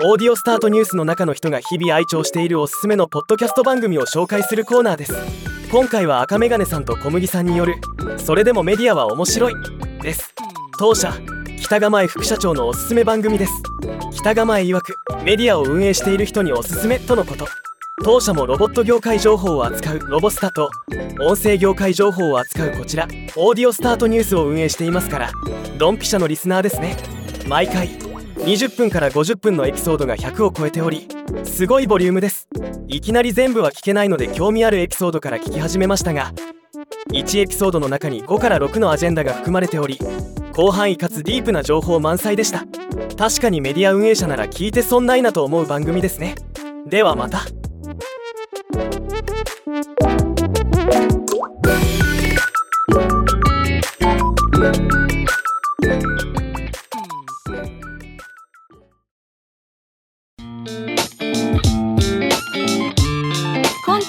オーディオスタートニュースの中の人が日々愛聴しているおすすめのポッドキャスト番組を紹介するコーナーです。今回は赤メガネさんと小麦さんによるそれでもメディアは面白いです。当社北構副社長のおすすめ番組です北構曰くメディアを運営している人におすすめとのこと。当社もロボット業界情報を扱うロボスタと音声業界情報を扱うこちら。オーディオスタートニュースを運営していますから。ドンピシャのリスナーですね。毎回。20分から50分のエピソードが100を超えておりすごいボリュームです。いきなり全部は聞けないので興味あるエピソードから聞き始めましたが1エピソードの中に5から6のアジェンダが含まれており広範囲かつディープな情報満載でした。確かにメディア運営者なら聞いて損ないなと思う番組ですね。ではまた。